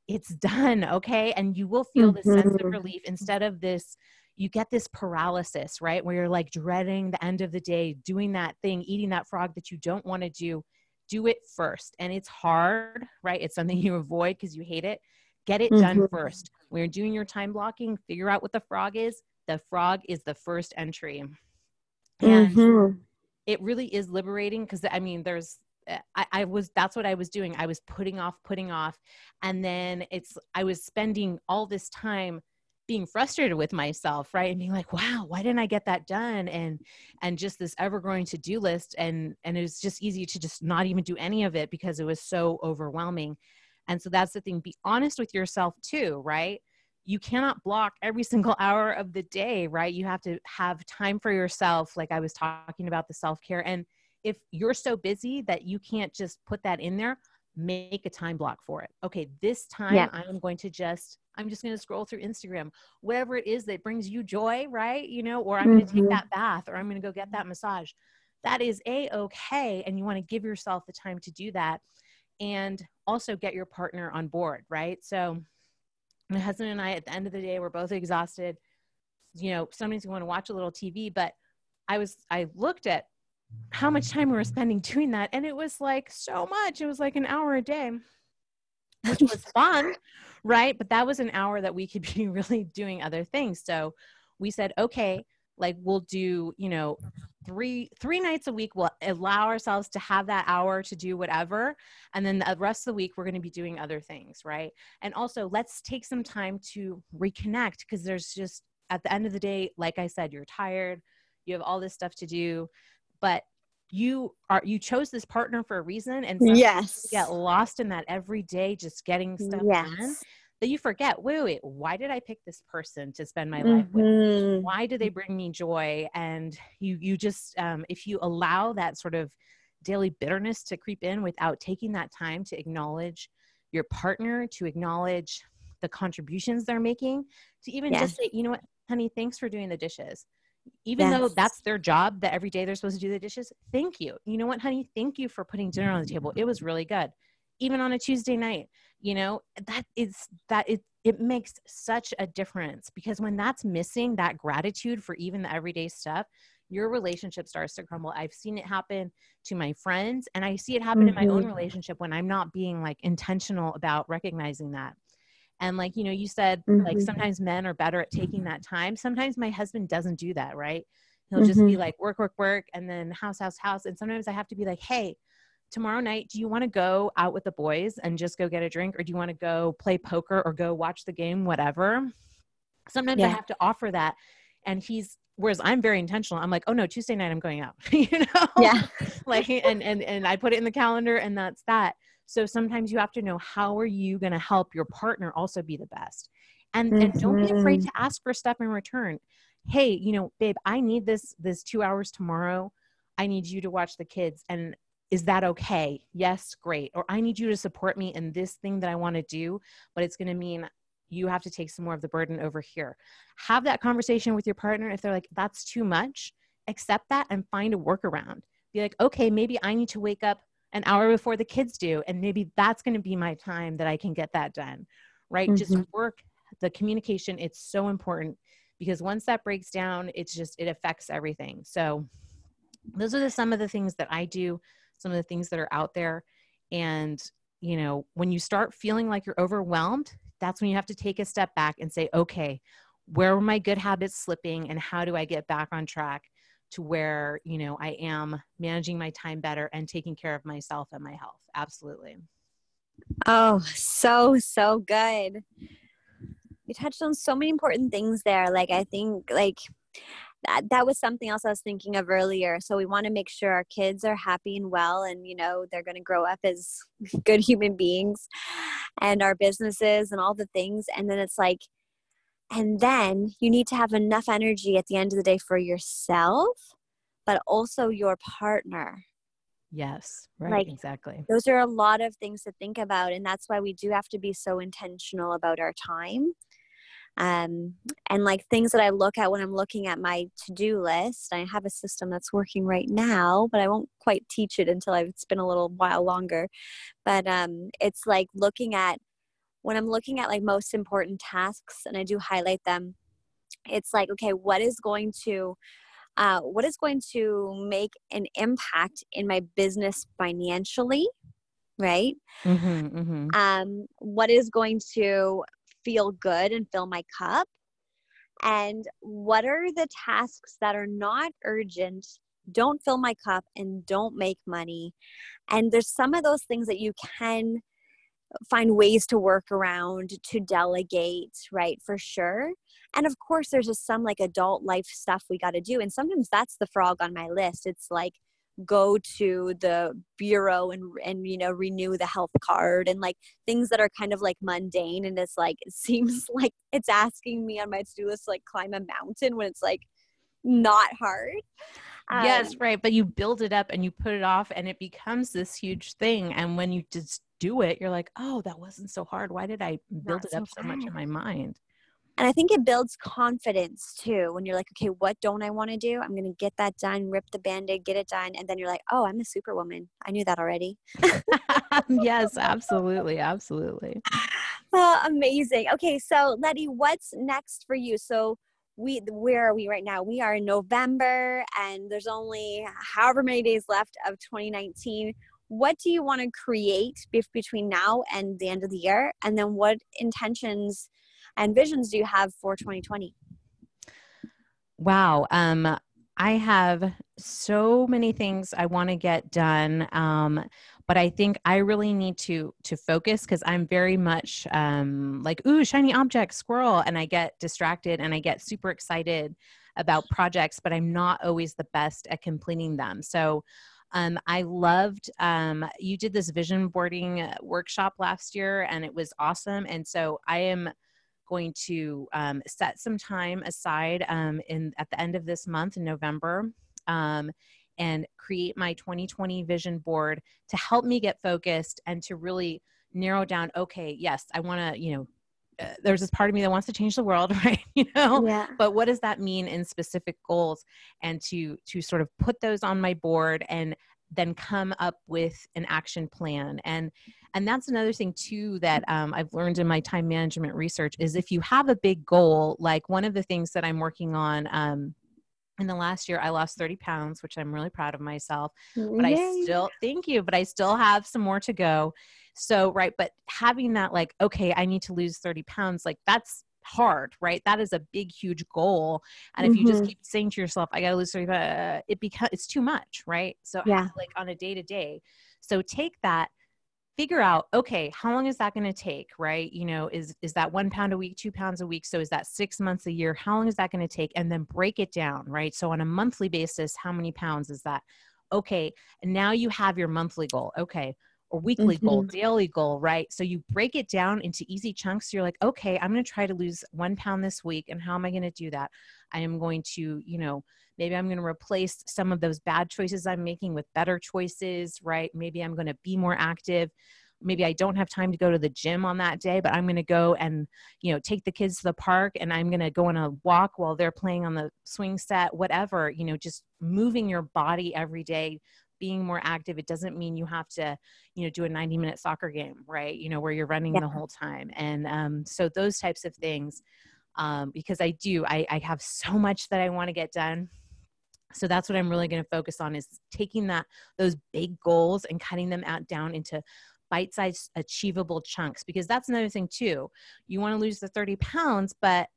it's done, okay? And you will feel this mm-hmm. sense of mm-hmm. relief instead of this you get this paralysis, right? Where you're like dreading the end of the day, doing that thing, eating that frog that you don't want to do. Do it first. And it's hard, right? It's something you avoid because you hate it. Get it mm-hmm. done first. When you're doing your time blocking, figure out what the frog is. The frog is the first entry. And mm-hmm. it really is liberating because I mean, there's Eh, I, I, was that's what I was doing. I was putting off, putting off, and then it's I was spending all this time being frustrated with myself right? And being like wow why didn't i get that done? And and just this ever growing to-do list. And and it was just easy to just not even do any of it because it was so overwhelming. And so that's the thing. Be honest with yourself too right? You cannot block every single hour of the day right? You have to have time for yourself like i was talking about the self-care. And if you're so busy that you can't just put that in there make a time block for it. Okay, this time yeah. I'm going to just I'm just going to scroll through Instagram, whatever it is that brings you joy, right? You know, or I'm mm-hmm. going to take that bath or I'm going to go get that massage. That is a okay and you want to give yourself the time to do that and also get your partner on board, right? So my husband and I at the end of the day we're both exhausted. You know, somebody's going to watch a little TV, but I was I looked at how much time we were spending doing that. And it was like so much. It was like an hour a day, which was fun, right? But that was an hour that we could be really doing other things. So we said, okay, like we'll do, you know, three three nights a week we'll allow ourselves to have that hour to do whatever and then the rest of the week we're going to be doing other things right and also let's take some time to reconnect because there's just at the end of the day like i said you're tired you have all this stuff to do but you are you chose this partner for a reason and
yes
get lost in that every day just getting stuff yes. done that you forget wait wait why did i pick this person to spend my mm-hmm. life with mm-hmm. why do they bring me joy and you you just um, if you allow that sort of daily bitterness to creep in without taking that time to acknowledge your partner to acknowledge the contributions they're making to even yes. just say you know what honey thanks for doing the dishes even yes. though that's their job that every day they're supposed to do the dishes thank you you know what honey thank you for putting dinner on the table it was really good even on a tuesday night you know that is that it it makes such a difference because when that's missing that gratitude for even the everyday stuff your relationship starts to crumble i've seen it happen to my friends and i see it happen mm-hmm. in my own mm-hmm. relationship when i'm not being like intentional about recognizing that and like, you know, you said mm-hmm. like sometimes men are better at taking that time. Sometimes my husband doesn't do that, right? He'll mm-hmm. just be mm-hmm. like work, work, work, and then house, house, house. And sometimes I have to be like, hey, tomorrow night, do you want to go out with the boys and just go get a drink? Or do you want to go play poker or go watch the game, whatever? Sometimes yeah. I have to offer that. And he's whereas I'm very intentional. I'm like, oh no, Tuesday night I'm going out. you know?
Yeah.
like and and and I put it in the calendar and that's that. So sometimes you have to know how are you going to help your partner also be the best. And, mm-hmm. and don't be afraid to mm-hmm. ask for stuff in return. Hey, you know, babe, I need this this 2 hours tomorrow. I need you to watch the kids and is that okay? Yes, great. Or I need you to support me in this thing that I want to do, but it's going to mean you have to take some more of the burden over here. Have that conversation with your partner. If they're like, that's too much, accept that and find a workaround. Be like, okay, maybe I need to wake up an hour before the kids do and maybe that's going to be my time that i can get that done right? Mm-hmm. just work the communication it's so important because once that breaks down it's just it affects everything. So those are the, some of the things that i do some of the things that are out there. And you know when you start feeling like you're overwhelmed that's when you have to take a step back and say okay where were my good habits slipping and how do i get back on track to where you know i am managing my time better and taking care of myself and my health. Absolutely.
Oh so so good. You touched on so many important things there. Like i think like that, that was something else i was thinking of earlier. So we want to make sure our kids are happy and well and you know they're going to grow up as good human beings and our businesses and all the things. And then it's like and then you need to have enough energy at the end of the day for yourself, but also your partner.
Yes, right, like, exactly.
Those are a lot of things to think about. And that's why we do have to be so intentional about our time. Um, and like things that I look at when I'm looking at my to do list, I have a system that's working right now, but I won't quite teach it until I've, it's been a little while longer. But um, it's like looking at when I'm looking at like most important tasks and I do highlight them, it's like, okay, what is going to uh, what is going to make an impact in my business financially right? Mm-hmm, mm-hmm. Um, what is going to feel good and fill my cup? And what are the tasks that are not urgent don't fill my cup and don't make money? And there's some of those things that you can find ways to work around to delegate right for sure. And of course there's just some like adult life stuff we got to do and sometimes that's the frog on my list. It's like go to the bureau and and you know renew the health card and like things that are kind of like mundane and it's like it seems like it's asking me on my to-do list to like climb a mountain when it's like not hard.
Yes um, right but you build it up and you put it off and it becomes this huge thing and when you just do it, you're like, oh, that wasn't so hard. Why did I build
Not
it up
so
so much in my mind?
And I think it builds confidence too when you're like, okay, what don't I want to do? I'm going to get that done, rip the band aid, get it done. And then you're like, oh, I'm a superwoman. I knew that already.
yes, absolutely. Absolutely.
Oh, amazing. Okay, so Letty, what's next for you? So we where are we right now? We are in November and there's only however many days left of 2019. What do you want to create between now and the end of the year? And then what intentions and visions do you have for 2020?
Wow. Um, I have so many things I want to get done. Um, but I think I really need to to focus because I'm very much um, like ooh shiny object squirrel, and I get distracted and I get super excited about projects, but I'm not always the best at completing them. So um, I loved um, you did this vision boarding workshop last year, and it was awesome. And so I am going to um, set some time aside um, in at the end of this month in November um, and create my 2020 vision board to help me get focused and to really narrow down. Okay, yes, I want to, you know. Uh, there's this part of me that wants to change the world right? You know?
Yeah.
but what does that mean in specific goals? And to to sort of put those on my board and then come up with an action plan. And and that's another thing too that um, i've learned in my time management research is if you have a big goal like one of the things that i'm working on um, in the last year i lost 30 pounds which i'm really proud of myself but i still thank you but i still have some more to go so right but having that like okay i need to lose 30 pounds like that's hard right? That is a big huge goal. And if you just
Mhm.
keep saying to yourself i gotta lose 30 uh, it becomes it's too much right? So
Yeah.
like on a day to day. So take that figure out okay how long is that going to take? Right? You know is is that one pound a week two pounds a week? So is that six months a year? How long is that going to take? And then break it down right? So on a monthly basis how many pounds is that? Okay and now you have your monthly goal. Okay or weekly goal mm-hmm. daily goal right? So you break it down into easy chunks. You're like okay i'm going to try to lose one pound this week and how am i going to do that? I am going to you know maybe i'm going to replace some of those bad choices i'm making with better choices right? Maybe i'm going to be more active. Maybe i don't have time to go to the gym on that day but i'm going to go and you know take the kids to the park and i'm going to go on a walk while they're playing on the swing set whatever you know just moving your body every day being more active it doesn't mean you have to you know do a 90 minute soccer game right? You know where you're running
Yeah.
the whole time. And um, so those types of things um, because i do I, I have so much that i want to get done. So that's what i'm really going to focus on is taking that those big goals and cutting them out down into bite-sized achievable chunks. Because that's another thing too. You want to lose the 30 pounds but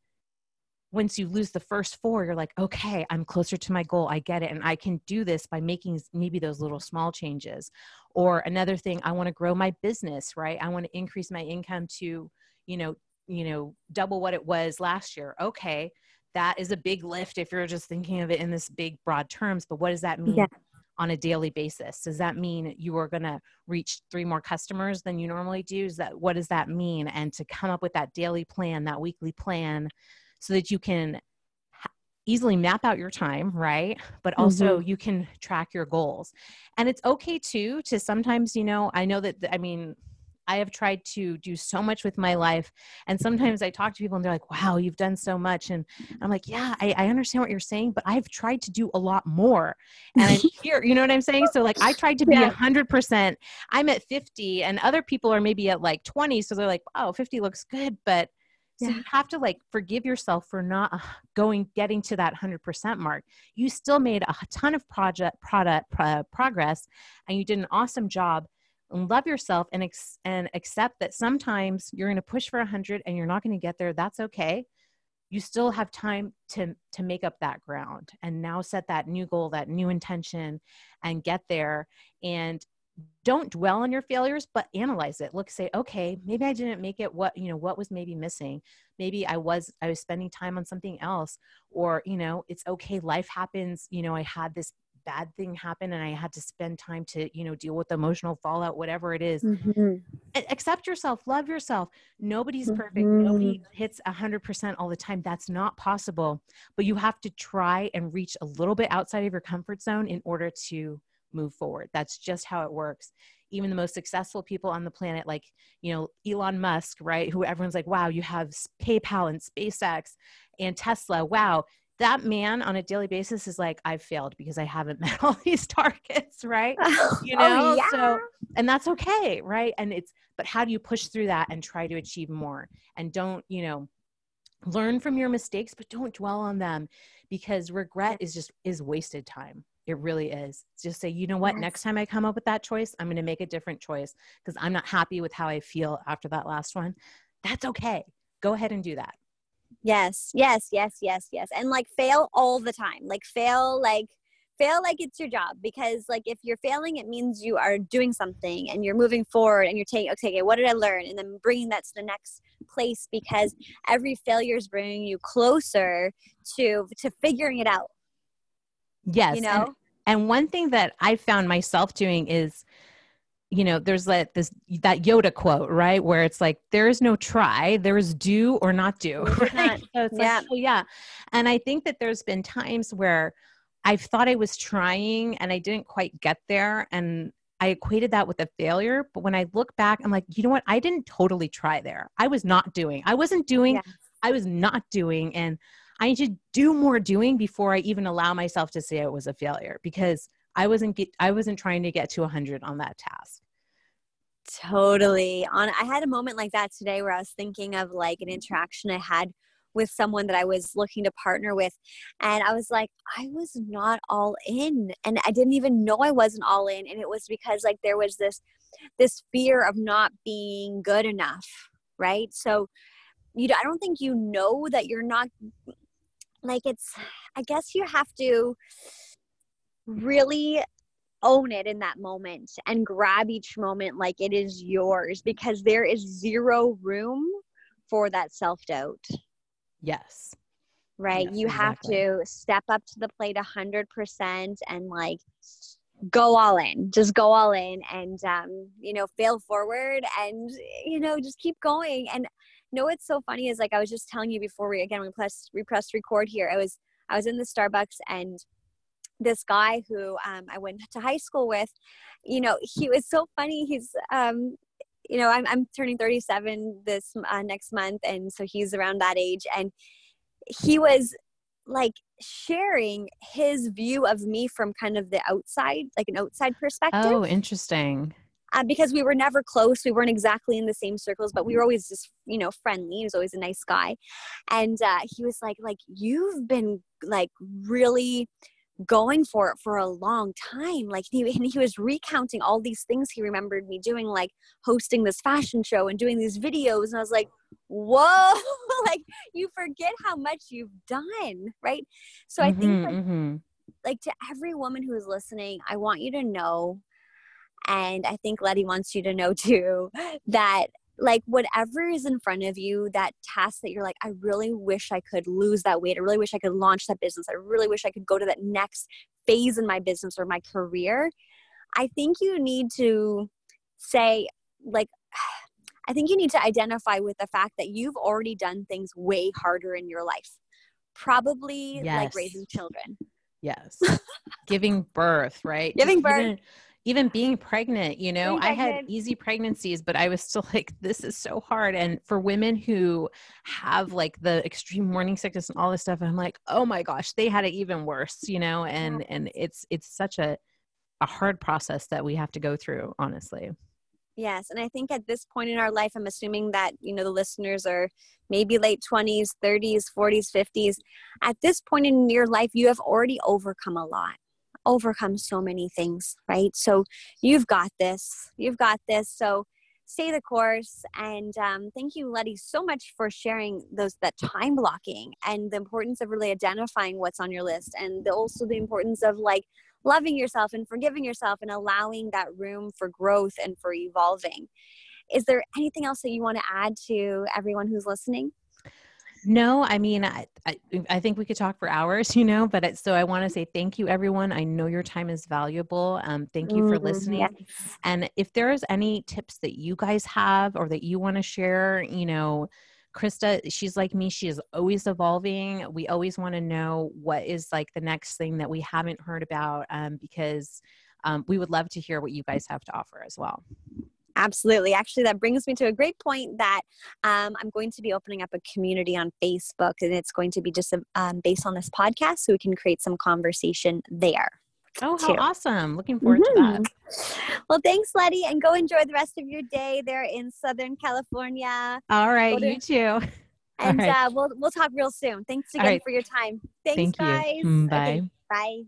once you lose the first four you're like okay i'm closer to my goal i get it and i can do this by making maybe those little small changes. Or another thing i want to grow my business right? I want to increase my income to you know you know double what it was last year. Okay that is a big lift if you're just thinking of it in this big broad terms but what does that mean
Yeah.
on a daily basis? Does that mean you are going to reach three more customers than you normally do? Is that what does that mean? And to come up with that daily plan that weekly plan so that you can easily map out your time right but also mm-hmm. you can track your goals and it's okay too to sometimes you know i know that i mean I have tried to do so much with my life. And sometimes I talk to people and they're like, wow, you've done so much. And I'm like, yeah, I, I understand what you're saying, but I've tried to do a lot more. And I'm here, you know what I'm saying? So, like, I tried to be a
Yeah.
100%. I'm at 50, and other people are maybe at like 20. So they're like, wow, 50 looks good. But so
Yeah.
you have to like forgive yourself for not uh, going, getting to that 100% mark. You still made a ton of project, product, pro- progress, and you did an awesome job and love yourself and ex- and accept that sometimes you're going to push for 100 and you're not going to get there that's okay you still have time to to make up that ground and now set that new goal that new intention and get there and don't dwell on your failures but analyze it. Look say okay maybe i didn't make it what you know what was maybe missing. Maybe i was i was spending time on something else or you know it's okay life happens. You know i had this bad thing happen and i had to spend time to you know deal with the emotional fallout whatever it is.
Mhm.
Accept yourself love yourself. Nobody's perfect.
Mhm.
nobody hits 100% all the time. That's not possible. But you have to try and reach a little bit outside of your comfort zone in order to move forward that's just how it works even the most successful people on the planet, like, you know, Elon Musk, right? Who everyone's like, wow, you have PayPal and SpaceX and Tesla. Wow. That man on a daily basis is like, I've failed because I haven't met all these targets, right? Oh, you know,
oh, yeah.
so, and that's okay, right? And it's, but how do you push through that and try to achieve more? And don't, you know, learn from your mistakes, but don't dwell on them because regret is just, is wasted time it really is. Just say, you know what, yes. next time I come up with that choice, I'm going to make a different choice because I'm not happy with how I feel after that last one. That's okay. Go ahead and do that.
Yes, yes, yes, yes, yes. And like fail all the time. Like fail, like, fail like it's your job because like if you're failing it means you are doing something and you're moving forward and you're taking okay, okay what did i learn and then bringing that to the next place because every failure is bringing you closer to to figuring it out
Yes. You know? And, and one thing that I found myself doing is, you know, there's like this that Yoda quote, right? Where it's like there is no try, there is do or not do. Right? So it's yeah. like, oh yeah. And I think that there's been times where I've thought I was trying and I didn't quite get there. And I equated that with a failure. But when I look back, I'm like, you know what? I didn't totally try there. I was not doing. I wasn't doing. Yes. I was not doing. And I need to do more doing before I even allow myself to say it was a failure because I wasn't get, I wasn't trying to get to 100 on that task.
Totally. On I had a moment like that today where I was thinking of like an interaction I had with someone that I was looking to partner with and I was like I was not all in and I didn't even know I wasn't all in and it was because like there was this this fear of not being good enough, right? So you I don't think you know that you're not like it's i guess you have to really own it in that moment and grab each moment like it is yours because there is zero room for that self-doubt.
Yes.
Right? Yes, you have to step up to the plate 100% and like go all in. Just go all in and um, you know fail forward and you know just keep going. And know what's so funny is like I was just telling you before we again we pressed we pressed record here. I was I was in the Starbucks and this guy who um, I went to high school with, you know, he was so funny. He's um, you know, I'm I'm turning 37 this uh, next month, and so he's around that age, and he was like sharing his view of me from kind of the outside, like an outside perspective.
Oh, interesting
uh, because we were never close. We weren't exactly in the same circles, but we were always just, you know, friendly. He was always a nice guy. And uh, he was like, like, you've been like really going for it for a long time. Like he, and he was recounting all these things he remembered me doing, like hosting this fashion show and doing these videos. And I was like, whoa, like you forget how much you've done. Right. So I think mm-hmm, like, mm-hmm. like to every woman who is listening, I want you to know and I think Letty wants you to know too that like whatever is in front of you, that task that you're like, I really wish I could lose that weight. I really wish I could launch that business. I really wish I could go to that next phase in my business or my career. I think you need to say, like, I think you need to identify with the fact that you've already done things way harder in your life. Probably yes. like raising children.
Yes. Giving birth, right?
Giving birth. Even,
even being pregnant, you know, I had easy pregnancies, but I was still like, this is so hard. And for women who have like the extreme morning sickness and all this stuff, I'm like, oh my gosh, they had it even worse, you know, and yeah. and it's it's such a a hard process that we have to go through, honestly.
Yes. And I think at this point in our life, I'm assuming that, you know, the listeners are maybe late 20s, 30s, 40s, 50s. At this point in your life, you have already overcome a lot overcome so many things, right? So you've got this. You've got this. So stay the course. And um, thank you, Letty, so much for sharing those that time blocking and the importance of really identifying what's on your list, and the, also the importance of like loving yourself and forgiving yourself and allowing that room for growth and for evolving. Is there anything else that you want to add to everyone who's listening?
No, I mean, I, I, I, think we could talk for hours, you know, but it, so I want to say thank you, everyone. I know your time is valuable. Um, thank you for mm, listening. Yes. And if there is any tips that you guys have or that you want to share, you know, Krista, she's like me. She is always evolving. We always want to know what is like the next thing that we haven't heard about um, because um, we would love to hear what you guys have to offer as well.
Absolutely. Actually, that brings me to a great point that um, I'm going to be opening up a community on Facebook, and it's going to be just um, based on this podcast, so we can create some conversation there.
Oh, how too. awesome. Looking forward mm-hmm. to
that. Well, thanks, Letty, and go enjoy the rest of your day there in Southern California.
All right, you too.
And right. uh, we'll we'll talk real soon. Thanks again right. for your time. Thanks,
Thank
guys.
You. Mm, bye. Okay,
bye.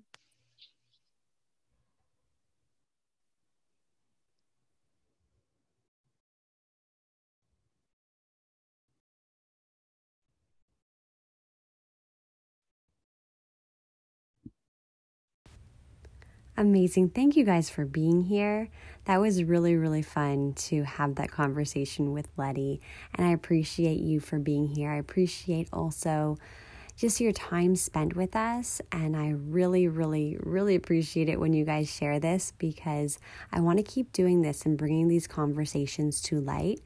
Amazing. Thank you guys for being here. That was really, really fun to have that conversation with Letty. And I appreciate you for being here. I appreciate also just your time spent with us. And I really, really, really appreciate it when you guys share this because I want to keep doing this and bringing these conversations to light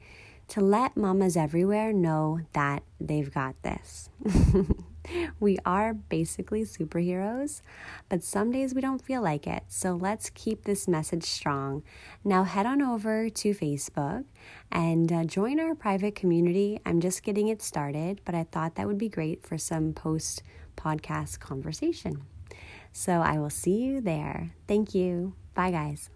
to let mamas everywhere know that they've got this. we are basically superheroes, but some days we don't feel like it. So let's keep this message strong. Now head on over to Facebook and uh, join our private community. I'm just getting it started, but I thought that would be great for some post podcast conversation. So I will see you there. Thank you. Bye, guys.